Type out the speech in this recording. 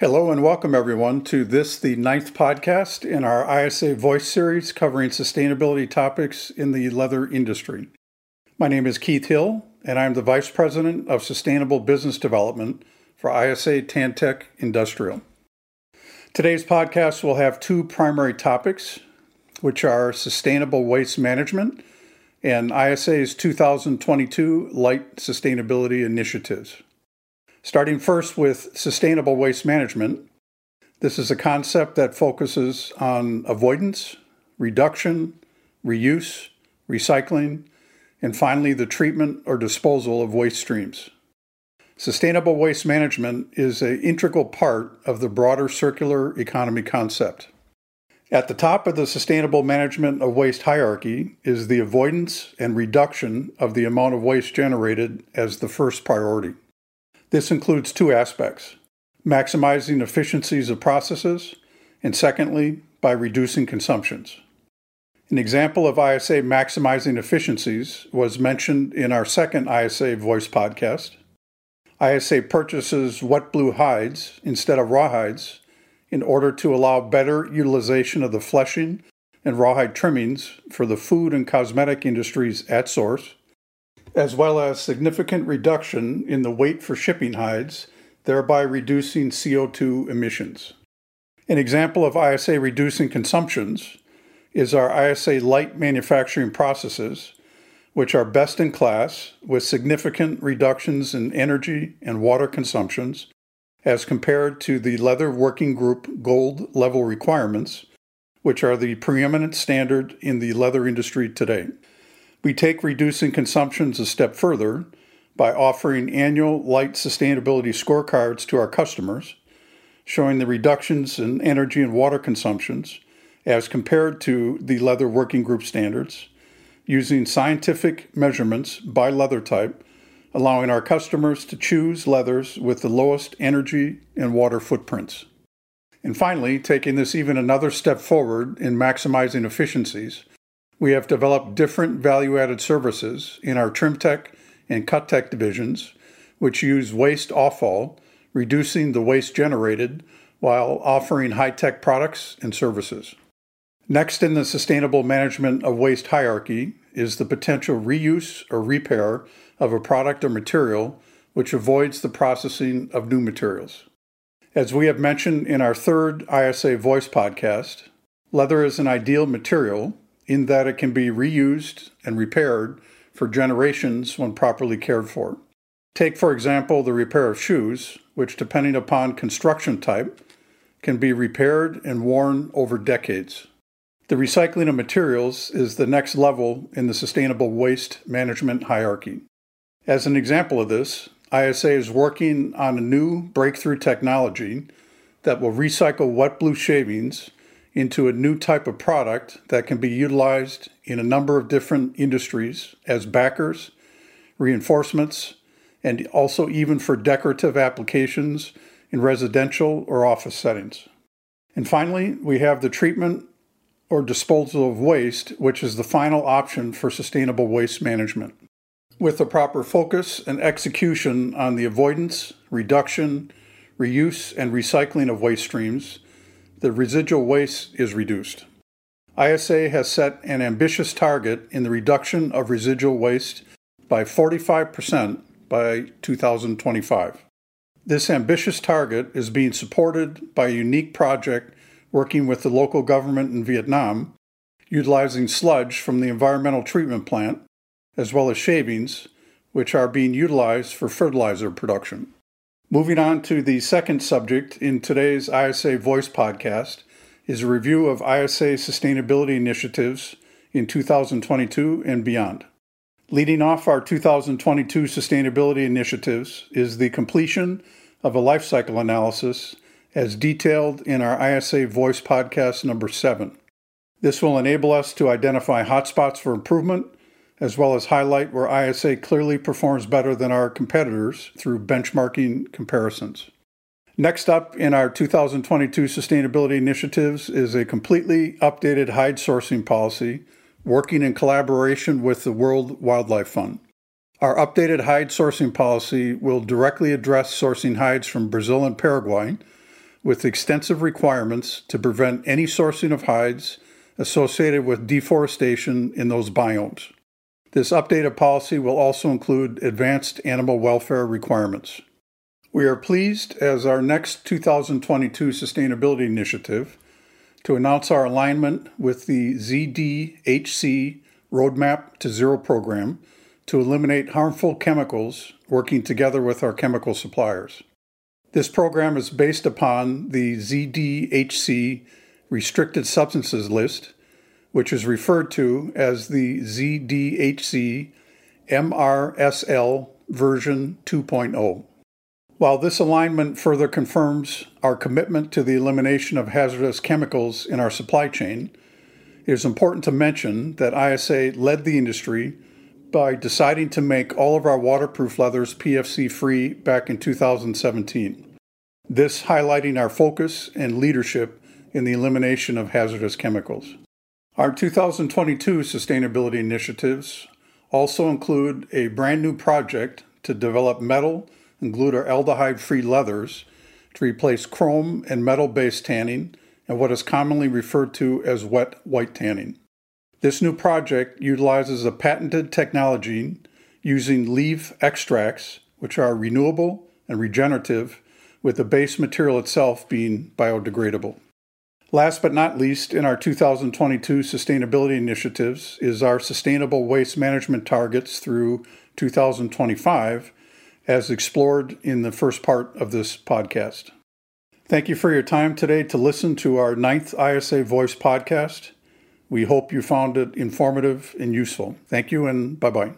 Hello and welcome everyone to this, the ninth podcast in our ISA Voice series covering sustainability topics in the leather industry. My name is Keith Hill, and I'm the Vice President of Sustainable Business Development for ISA Tantec Industrial. Today's podcast will have two primary topics, which are sustainable waste management and ISA's 2022 Light Sustainability Initiatives. Starting first with sustainable waste management, this is a concept that focuses on avoidance, reduction, reuse, recycling, and finally the treatment or disposal of waste streams. Sustainable waste management is an integral part of the broader circular economy concept. At the top of the sustainable management of waste hierarchy is the avoidance and reduction of the amount of waste generated as the first priority. This includes two aspects maximizing efficiencies of processes, and secondly, by reducing consumptions. An example of ISA maximizing efficiencies was mentioned in our second ISA voice podcast. ISA purchases wet blue hides instead of rawhides in order to allow better utilization of the fleshing and rawhide trimmings for the food and cosmetic industries at source as well as significant reduction in the weight for shipping hides, thereby reducing CO2 emissions. An example of ISA reducing consumptions is our ISA light manufacturing processes, which are best in class with significant reductions in energy and water consumptions as compared to the Leather Working Group Gold level requirements, which are the preeminent standard in the leather industry today. We take reducing consumptions a step further by offering annual light sustainability scorecards to our customers, showing the reductions in energy and water consumptions as compared to the leather working group standards, using scientific measurements by leather type, allowing our customers to choose leathers with the lowest energy and water footprints. And finally, taking this even another step forward in maximizing efficiencies, we have developed different value added services in our TrimTech and CutTech divisions, which use waste offal, reducing the waste generated while offering high tech products and services. Next in the sustainable management of waste hierarchy is the potential reuse or repair of a product or material which avoids the processing of new materials. As we have mentioned in our third ISA Voice podcast, leather is an ideal material in that it can be reused and repaired for generations when properly cared for. Take, for example, the repair of shoes, which, depending upon construction type, can be repaired and worn over decades. The recycling of materials is the next level in the sustainable waste management hierarchy. As an example of this, ISA is working on a new breakthrough technology that will recycle wet blue shavings into a new type of product that can be utilized in a number of different industries as backers, reinforcements, and also even for decorative applications in residential or office settings. And finally, we have the treatment or disposal of waste, which is the final option for sustainable waste management. With the proper focus and execution on the avoidance, reduction, reuse, and recycling of waste streams, the residual waste is reduced. ISA has set an ambitious target in the reduction of residual waste by 45% by 2025. This ambitious target is being supported by a unique project working with the local government in Vietnam, utilizing sludge from the environmental treatment plant, as well as shavings, which are being utilized for fertilizer production. Moving on to the second subject in today's ISA Voice podcast is a review of ISA sustainability initiatives in 2022 and beyond. Leading off our 2022 sustainability initiatives is the completion of a life cycle analysis as detailed in our ISA Voice podcast number 7. This will enable us to identify hotspots for improvement as well as highlight where ISA clearly performs better than our competitors through benchmarking comparisons. Next up in our 2022 sustainability initiatives is a completely updated hide sourcing policy working in collaboration with the World Wildlife Fund. Our updated hide sourcing policy will directly address sourcing hides from Brazil and Paraguay with extensive requirements to prevent any sourcing of hides associated with deforestation in those biomes. This updated policy will also include advanced animal welfare requirements. We are pleased as our next 2022 sustainability initiative to announce our alignment with the ZDHC Roadmap to Zero program to eliminate harmful chemicals, working together with our chemical suppliers. This program is based upon the ZDHC Restricted Substances List, which is referred to as the ZDHC MRSL version 2.0. While this alignment further confirms our commitment to the elimination of hazardous chemicals in our supply chain, it is important to mention that ISA led the industry by deciding to make all of our waterproof leathers PFC free back in 2017. This highlighting our focus and leadership in the elimination of hazardous chemicals. Our 2022 sustainability initiatives also include a brand new project to develop metal and our aldehyde free leathers to replace chrome and metal based tanning and what is commonly referred to as wet white tanning. This new project utilizes a patented technology using leaf extracts, which are renewable and regenerative, with the base material itself being biodegradable. Last but not least, in our 2022 sustainability initiatives is our sustainable waste management targets through 2025 as explored in the first part of this podcast. Thank you for your time today to listen to our ninth ISA Voice podcast. We hope you found it informative and useful. Thank you, and bye bye.